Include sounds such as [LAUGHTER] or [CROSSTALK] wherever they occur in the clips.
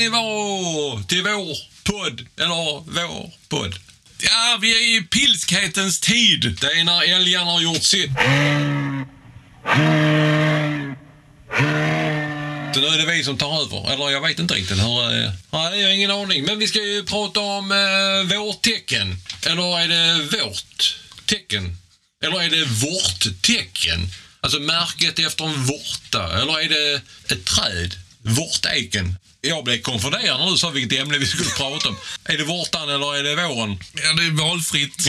ni vara till vår podd, eller vår podd. Ja, vi är i pilskhetens tid. Det är när älgarna har gjort sitt. Så nu är det vi som tar över. Eller jag vet inte riktigt hur... Eh, nej, jag har ingen aning. Men vi ska ju prata om eh, vårtecken. Eller är det vårt tecken? Eller är det vårt tecken? Alltså märket efter en vårta. Eller är det ett träd? Vårteken. Jag blev konfunderad när du sa vilket ämne vi skulle prata om. Är det vårtan eller är det våren? Ja, det är valfritt.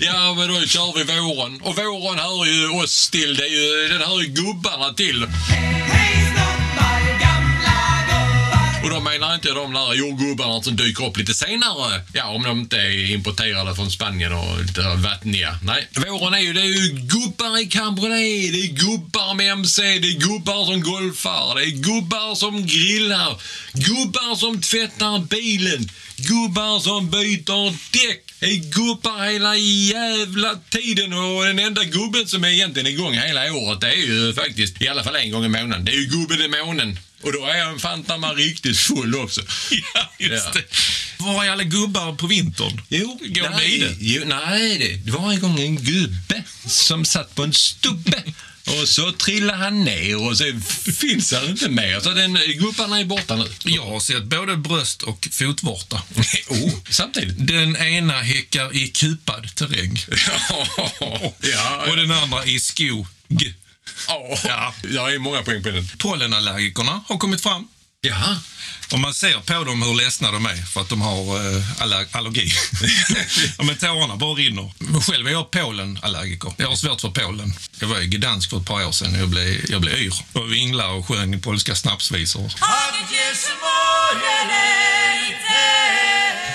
[LAUGHS] ja, men då kör vi våren. Och våren hör ju oss till. Det är ju, den hör ju gubbarna till. Och då menar inte de där jordgubbarna som dyker upp lite senare. Ja, om de inte är importerade från Spanien och lite vattniga. Nej, våren är ju, det är ju gubbar i cabriolet, det är gubbar med MC, det är gubbar som golfar, det är gubbar som grillar, gubbar som tvättar bilen, gubbar som byter däck. Det är gubbar hela jävla tiden och den enda gubben som är egentligen igång hela året det är ju faktiskt, i alla fall en gång i månaden, det är ju gubben i månen. Och då är han fan man riktigt full också. [LAUGHS] ja, just Ja. det. Var är alla gubbar på vintern? Jo, Går nej, det? Jo, nej, det, det var en gång en gubbe som satt på en stubbe och så trillade han ner och så finns han inte mer. Så den, gubbarna är borta nu. Jag har sett både bröst och fotvårta. [LAUGHS] oh, samtidigt. Den ena häckar i kupad terräng [LAUGHS] ja, och den andra i skog. Ja. Ja. Jag är många poäng på den. Pollenallergikerna har kommit fram. Jaha. Och man ser på dem hur ledsna de är för att de har eh, aller- allergi. [LAUGHS] ja, men tårarna bara rinner. Men själv är jag pollenallergiker. Jag har svårt för pollen. Jag var i Gdansk för ett par år sedan och jag blev, jag blev yr. Och vinglade och sjöng polska snapsvisor.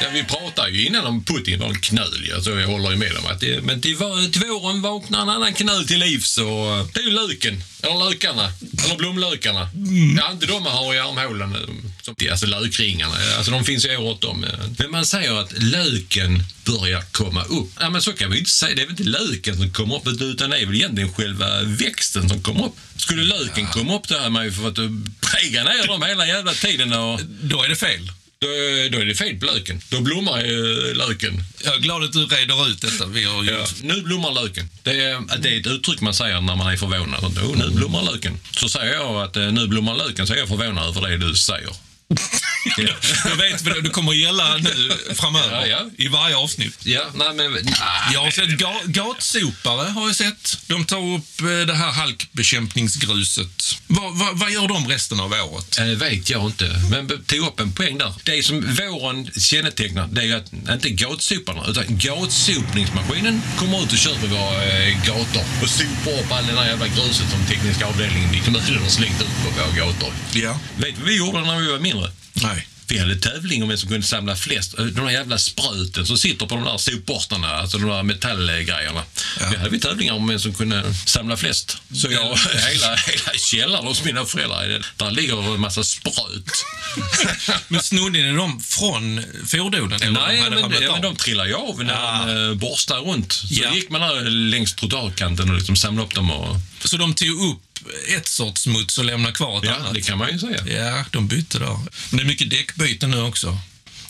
Ja, vi pratade ju innan om Putin var en knöl, ja, så jag håller ju med om att det, men till, till våren vaknar en annan knöl till livs och eh, det är ju löken, eller lökarna, eller blomlökarna. Ja, inte de man har i armhålan, eh, alltså lökringarna, alltså de finns ju året om. Men man säger att löken börjar komma upp. Ja, men så kan vi ju inte säga, det är väl inte löken som kommer upp, utan det är väl egentligen själva växten som kommer upp. Skulle löken komma upp, då hade man ju fått eh, präga ner dem hela jävla tiden och Då är det fel. Då, då är det fel på löken. Då blommar ju löken. Jag är glad att du reder ut detta. Vi har Ja. Nu blommar löken. Det är, det är ett uttryck man säger när man är förvånad. Oh, nu blommar löken. Så säger jag att eh, nu blommar löken så är jag förvånad över det du säger. [LAUGHS] Ja. [LAUGHS] Jag vet vad det- det kommer att gälla nu framöver. Ja, ja. I varje avsnitt. ja, nej men... Nej. Jag har sett ga gatsopare. Har jag sett. De tar upp eh, det här halkbekämpningsgruset. Vad, vad, vad gör de resten av året? Eh, vet jag inte, men tog upp en poäng där. Det som våren kännetecknar, det är ju att, inte gatsoparna, utan gatsopningsmaskinen kommer ut och kör på våra eh, gator och sopar upp all den här jävla gruset som tekniska avdelningen i kommunen har slängt ut på våra gator. Ja. Vet du vad vi gjorde när vi var mindre? Nej. Vi hade tävling om vem som kunde samla flest. De där jävla spruten som sitter på de där sopborstarna, alltså de där metallgrejerna. Ja. Vi hade vi tävlingar om vem som kunde samla flest. Så jag, [LAUGHS] hela, hela källaren hos mina föräldrar, där ligger en massa sprut. [LAUGHS] Men snodde ni dem från fordonen? Eller Nej, de men, ja, men de trillar ju av när Ah. de eh, borstar runt. Så Ja. gick man där längs trottoarkanten och liksom samlade upp dem. Och, Så de tog upp ett sorts smuts och lämnade kvar ett ja, annat? det kan man ju säga. Ja, de bytte där. Men det är mycket däckbyten nu också.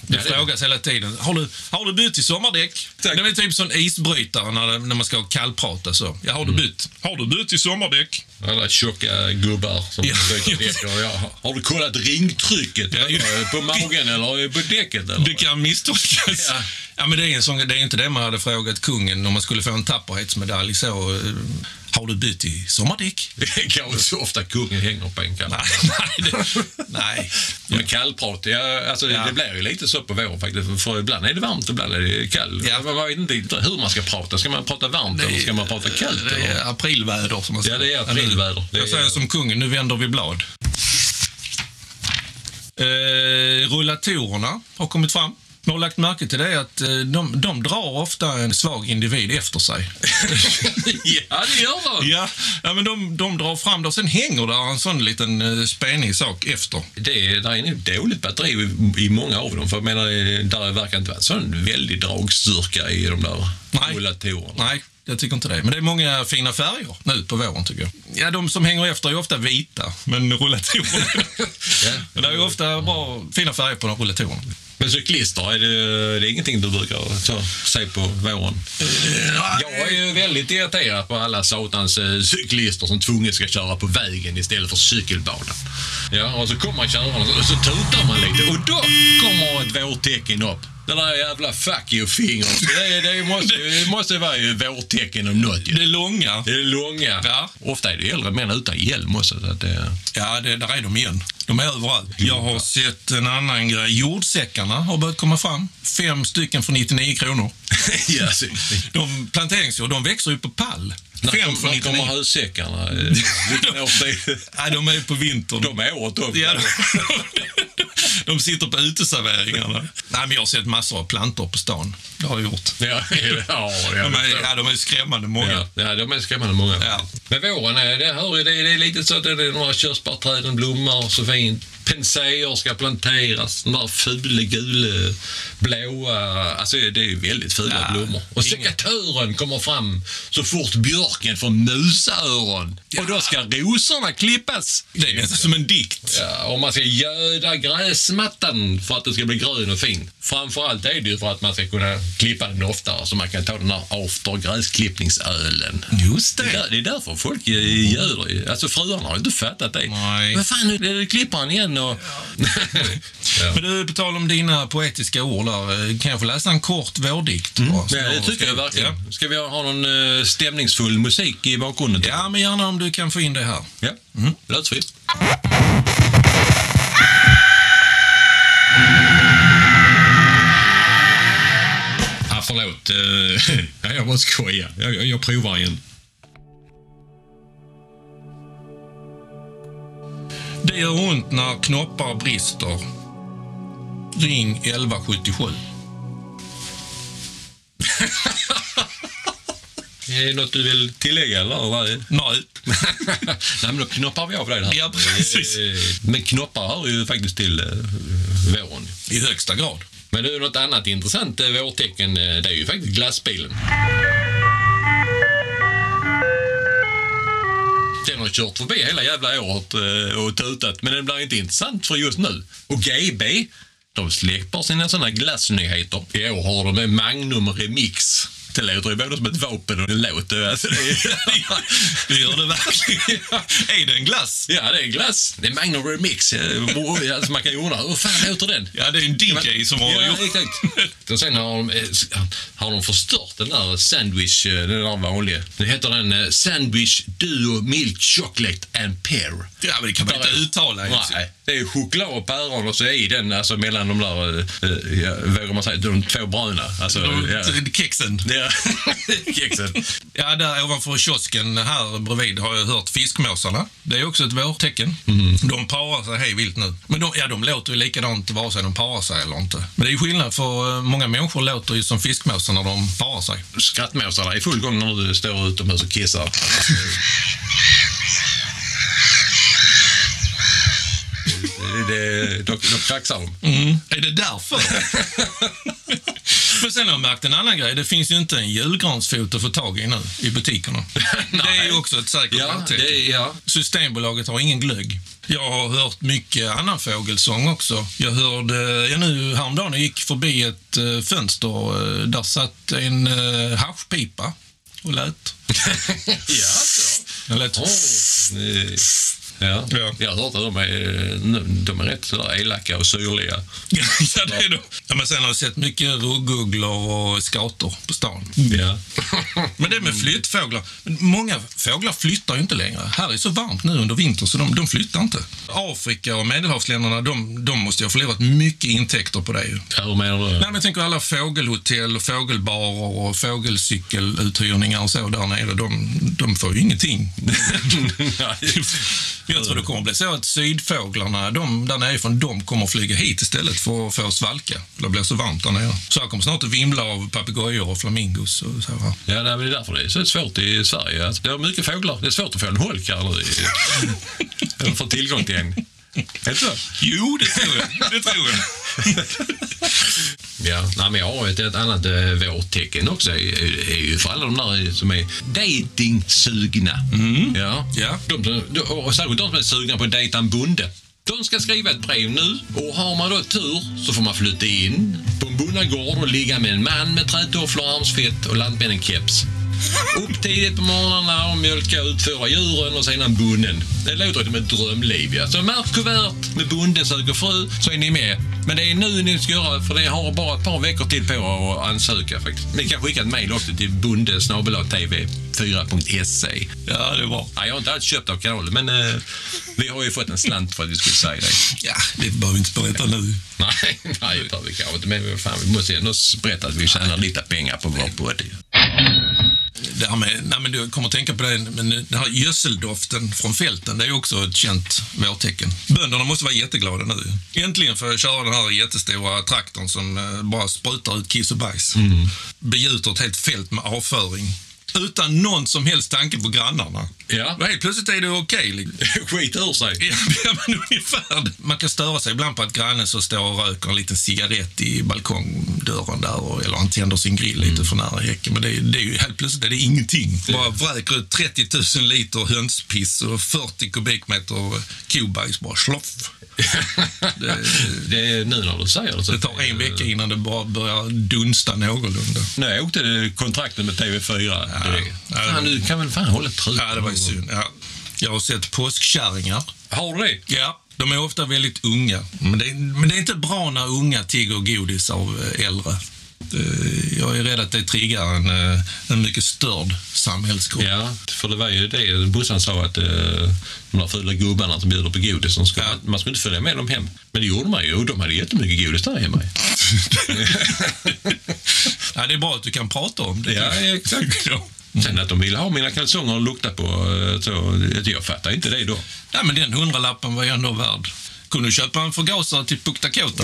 Det Ja, det- frågas hela tiden. Har du, har du bytt till sommardäck? Tack. Det är typ sån isbrytare när, när man ska kallprata så. Ja, har du bytt? Har du bytt till sommardäck? Alla tjocka gubbar som Ja. byter däck. Ja, har du kollat ringtrycket Ja, eller på magen eller på däcket? Eller? Det kan misstolkas. Ja. Ja. men det, är en sån, det är inte det man hade frågat kungen om man skulle få en tapperhetsmedalj. Så, eh, har du bytt till sommardäck? [LAUGHS] Det är kanske så ofta kungen hänger på en kall. Nej, nej. Det, nej. Men kallprat, ja, alltså, Ja. det blir ju lite så på våren faktiskt. För ibland är det varmt, ibland är det kallt. Ja. Man vet inte hur man ska prata. Ska man prata varmt eller ska man prata kallt? Det Eller? är aprilväder som man Ja, det är aprilväder. Det Jag är- säger som kungen, nu vänder vi blad. Eh, rullatorerna har kommit fram. Jag har lagt märke till det att eh, de, de drar ofta en svag individ efter sig. [LAUGHS] ja, det gör de. ja, ja, men de, de drar fram det och sen hänger där en sån liten eh, spenig sak efter. Det är, där är nog dåligt batteri i, i många av dem. För jag menar, det- där verkar inte vara en sån väldig dragstyrka i de där rullatorerna. Nej, jag tycker inte det. Men det är många fina färger nu på våren tycker jag. Ja, de som hänger efter är ofta vita, men rullatorerna... [LAUGHS] Men [LAUGHS] det är ofta bra, fina färger på rullatorerna. Men cyklister, är det, det är ingenting du brukar ta, se på våren? Jag är ju väldigt irriterad på alla satans eh, cyklister som tvunget ska köra på vägen istället för cykelbanan. Ja, och så kommer man köra och så, och så tutar man lite och då kommer ett vårtecken upp. Det där jävla fuck you-fingret. Det, det, måste, [LAUGHS] det måste vara ju vårtecken om något ju. Det är långa. Det är långa. Ja. Ofta är det äldre män utan hjälm också. Så att det, Ja, det, där är de igen. De är överallt. Jag har sett en annan grej. Jordsäckarna har börjat komma fram. Fem stycken för 99 kronor. [LAUGHS] De planteringsjord, de växer ju på pall. Fem för när kommer 99. hösäckarna? Eh? [LAUGHS] Nej, de är på vintern. De är året upp. Ja, [LAUGHS] de, sitter på uteserveringarna. Nej, men jag har sett massor av plantor på stan. Det har jag gjort. Ja, ja, ja, [LAUGHS] De är, ja, de är skrämmande många. ja, de är skrämmande många. Ja. Men våren, är- det hör det, det är lite så att det är här körsbärträden blommar så fint. Penseer ska planteras. De där fula, gula, blåa. Alltså det är väldigt fula blommor. Och sekatören kommer fram så fort björken får musaöron. Och då ska rosorna klippas. Det är nästan som en dikt. Ja, och man ska göda gräsmattan för att det ska bli grön och fin. Framförallt är det ju för att man ska kunna klippa den oftare så man kan ta den här after gräsklippningsölen. Just Det är, det är därför folk göder ju. Alltså fruarna har inte fattat det. Nej. Vad fan, nu klipper han igen och... [LAUGHS] Ja. Men du, på tal om dina poetiska ord där, kan jag få läsa en kort vårdikt? som Ja, det tycker jag verkligen. Ska vi ha någon eh, stämningsfull musik i bakgrunden? Ja. men gärna om du kan få in det här. ja. Låt fritt. Ah, förlåt. eh, [LAUGHS] ja, jag bara skojar. Jag, jag, jag provar igen. Det gör ont när knoppar brister. Ring 1177. [LAUGHS] Är det något du vill tillägga eller? Nej. [LAUGHS] Nej, men då knoppar vi av dig där. Ja, precis. Men knoppar hör ju faktiskt till eh, våren. I högsta grad. Men du, något annat intressant eh, vårtecken, eh, det är ju faktiskt glassbilen. Den har kört förbi hela jävla året och tutat, men den blir inte intressant för just nu. Och GB, de släpper sina såna glassnyheter. I år har de en Magnum Remix. Det låter ju både som ett vapen och en låt. Alltså, det. [LAUGHS] Det gör det verkligen. [LAUGHS] är det en glass? Ja, det är glass. Det är Magnum Remix. Eh, Alltså, man kan ju undra, hur fan låter den? Ja, det är en DJ som har ja, gjort... exakt. Och sen har de, eh, har de förstört den där sandwich, eh, den där vanliga. Nu heter den eh, Sandwich Duo Milk Chocolate and Pear. Ja, men det kan man inte uttala. Nej, det är choklad och päron och så i den, alltså mellan de där, eh, eh, ja, vågar man säga, de två bruna. Alltså, ja. De- Kexen. Ja, [LAUGHS] kexen. Ja, där ovanför kiosken här bredvid har jag hört fiskmåsarna. Det är också ett vårtecken. De parar sig hej vilt nu. Men de, ja, de låter ju likadant vare sig de parar sig eller inte. Men det är ju skillnad för eh, många människor låter ju som fiskmåsar när de parar sig. Skrattmåsarna är i full gång när du står utomhus och kissar. [LAUGHS] Det, då kraxar de. Mm. Är det därför? [LAUGHS] Men sen har jag märkt en annan grej. Det finns ju inte en julgransfot att få tag i nu i butikerna. [LAUGHS] det är ju också ett säkert Ja, det, ja. Systembolaget har ingen glögg. Jag har hört mycket annan fågelsång också. Jag hörde, ja nu häromdagen jag gick förbi ett eh, fönster. eh, där satt en uh, haschpipa och lät. [LAUGHS] ja, så. Den lät Oh, eh, ja. Ja. Jag har hört att de är, de är rätt sådär elaka och syrliga. [LAUGHS] ja, det är de. Ja, men sen har jag sett mycket ruggugglor och skator på stan. Ja. Men det med flyttfåglar. Många fåglar flyttar ju inte längre. Här är så varmt nu under vintern så de, de flyttar inte. Afrika och medelhavsländerna de, de måste ju ha förlorat mycket intäkter på det. ju. Hur menar du? Nej, men jag tänker alla fågelhotell, och fågelbarer och fågelcykeluthyrningar och så där nere. De, de får ju ingenting. [LAUGHS] [LAUGHS] Jag tror det kommer bli så att sydfåglarna, de där nerifrån, de kommer flyga hit istället för att få svalka. Det blir så varmt där nere. Så här kommer snart att vimla av papegojor och flamingos och så här. Ja, nej, men det är därför det är så svårt i Sverige. Alltså, det är mycket fåglar. Det är svårt att få en holk här nu. [LAUGHS] Eller få tillgång till en. Är det så? Jo, det tror jag. Det tror jag. Ja, nej, men jag har ett, ett annat äh, vårtecken också. är, är, ju för alla de där som är dating-sugna. Ja. Ja. De, de, och särskilt de som är sugna på att dejta en bonde. De ska skriva ett brev nu och har man då tur så får man flytta in på en bonnagård och ligga med en man med trätofflor, armsfett och lantmännen-keps. Upp tidigt på morgnarna och mjölka och utföra djuren och sedan bonden. Det låter som ett drömliv. Ja. Så märk kuvert med bonde söker fru så är ni med. Men det är nu ni ska göra för ni har bara ett par veckor till på er att ansöka faktiskt. Ni kan skicka ett mejl också till bondesnabel-tv4.se. Ja, det var. Ja, jag har inte alls köpt av kanalen men eh, vi har ju fått en slant för att vi skulle säga det. Ja, det behöver vi inte berätta nu. Nej, nej det behöver vi kanske inte. Men fan, vi måste ändå berätta att vi tjänar lite pengar på vår podd. Här med, nej men du kommer att tänka på det, men den här gödseldoften från fälten, det är också ett känt vårtecken. Bönderna måste vara jätteglada nu. Äntligen får jag köra den här jättestora traktorn som eh, bara sprutar ut kiss och bajs. Begjuter ett helt fält med avföring. Utan någon som helst tanke på grannarna. Ja. Helt plötsligt är det okej. liksom. [LAUGHS] Skit ur sig. [LAUGHS] Ja, men ungefär. Man kan störa sig ibland på att grannen så står och röker en liten cigarett i balkongdörren där, och, eller han tänder sin grill lite för nära häcken. Men det är, det är ju helt plötsligt är det ingenting. Bara vräker ut 30 000 liter hönspiss och 40 kubikmeter kobajs. Bara sloff. [LAUGHS] Det, Det är nu när du säger det. Så det tar en vecka innan det bara börjar dunsta någorlunda. När jag åkte kontrakten med TV4 direkt. Ja, Fan, du kan väl fan hålla truten. Ja, ju synd. Ja. Jag har sett påskkärringar. Har du det? Ja, de är ofta väldigt unga. Men det, är, men det är inte bra när unga tigger godis av eh, äldre. Det- Jag är rädd att det triggar en, eh, en mycket störd samhällsgrupp. Ja, för det var ju det brorsan sa att eh, de där fula gubbarna som bjuder på godis, de skulle, Ja. man skulle inte följa med dem hem. Men det gjorde man ju och de hade jättemycket godis där hemma. [LAUGHS] Ja, det är bra att du kan prata om det. Ja, exakt. [LAUGHS] Mm. Sen att de ville ha mina kalsonger och lukta på, eh, eh, så, jag fattar inte det då. Nej, men den hundralappen var ju ändå värd. Kunde du köpa en förgasare till Puktakota?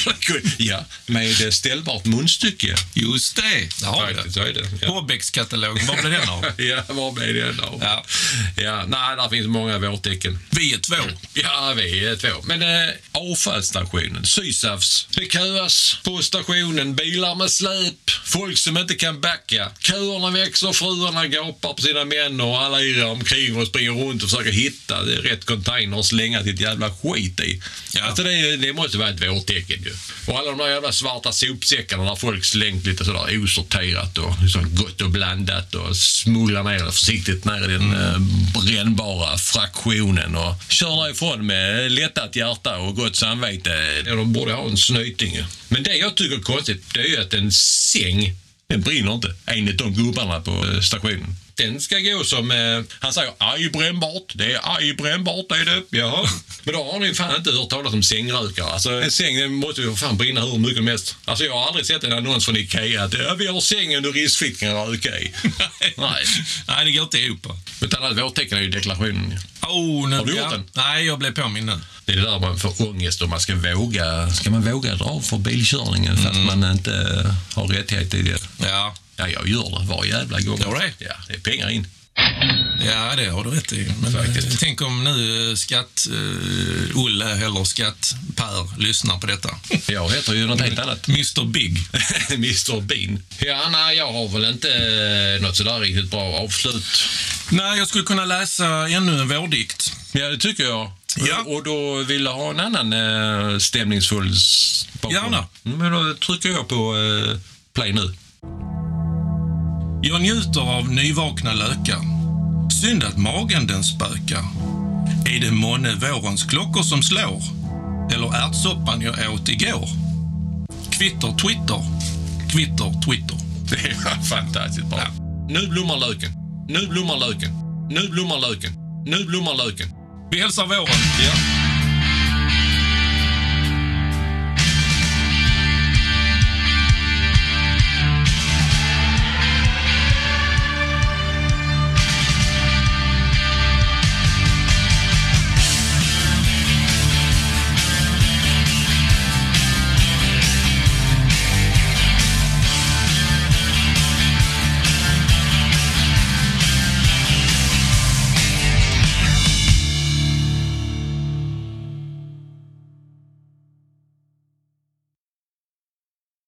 [LAUGHS] ja, med ställbart munstycke. Just det, det har Faktiskt, det. Ja. Vad blev den av? [LAUGHS] Ja, vad blev det av? Ja. ja. Nej, där finns många vårtecken. Vi är två. Ja, vi är två. Men eh, avfallsstationen, Sysavs. Det köas på stationen, bilar med släp, folk som inte kan backa. Köerna växer, fruarna gapar på sina män och alla irrar omkring och springer runt och försöker hitta det rätt container och slänga sitt jävla skit i. Ja. Alltså det, det måste vara ett vårtecken ju. Och alla de där jävla svarta sopsäckarna där folk slängt lite sådär osorterat och liksom gott och blandat och smullar ner det försiktigt ner i den eh, brännbara fraktionen och kör därifrån med lättat hjärta och gott samvete. De borde ha en snyting ju. Men det jag tycker är konstigt det är ju att en säng, den brinner inte enligt de gubbarna på eh, stationen. Den ska gå som, eh, han säger, aj brännbart. Det är aj brännbart är det. Jaha. Men då har ni fan inte hört talas om sängrökare. Alltså en säng den måste ju för fan brinna hur mycket som helst. Alltså jag har aldrig sett en annons från Ikea att ja, vi har sängen du riskfritt kan röka i. [LAUGHS] Nej. Nej, det går inte ihop. Ett annat vårtecken är ju deklarationen. Oh, nu, Har du gjort ja. den? Nej, jag blev påmind nu. Det är det där man får ångest om man ska våga. Ska man våga dra av för bilkörningen fast man inte har rättighet i det? Ja, Ja, jag gör det varje jävla gång. Gör det? Ja, det är pengar in. Ja, det har du rätt i. Men Faktiskt. eh, tänk om nu skatt-Olle eller skatt-Per lyssnar på detta. Jag heter ju något helt annat. Mr Big. [LAUGHS] Mr Bean. Ja, nej, jag har väl inte eh, något sådär riktigt bra avslut. Nej, jag skulle kunna läsa ännu en vårdikt. Ja, det tycker jag. Ja. Och då vill jag ha en annan eh, stämningsfull bakom. Gärna. Mm, Men då trycker jag på eh, play nu. Jag njuter av nyvakna lökar. Synd att magen den spökar. Är det månne vårens klockor som slår? Eller ärtsoppan jag åt igår? Kvitter, Twitter. Kvitter, Twitter. Det är fantastiskt bra. Nu blommar löken. Nu blommar löken. Nu blommar löken. Nu blommar löken. Vi hälsar våren. Ja.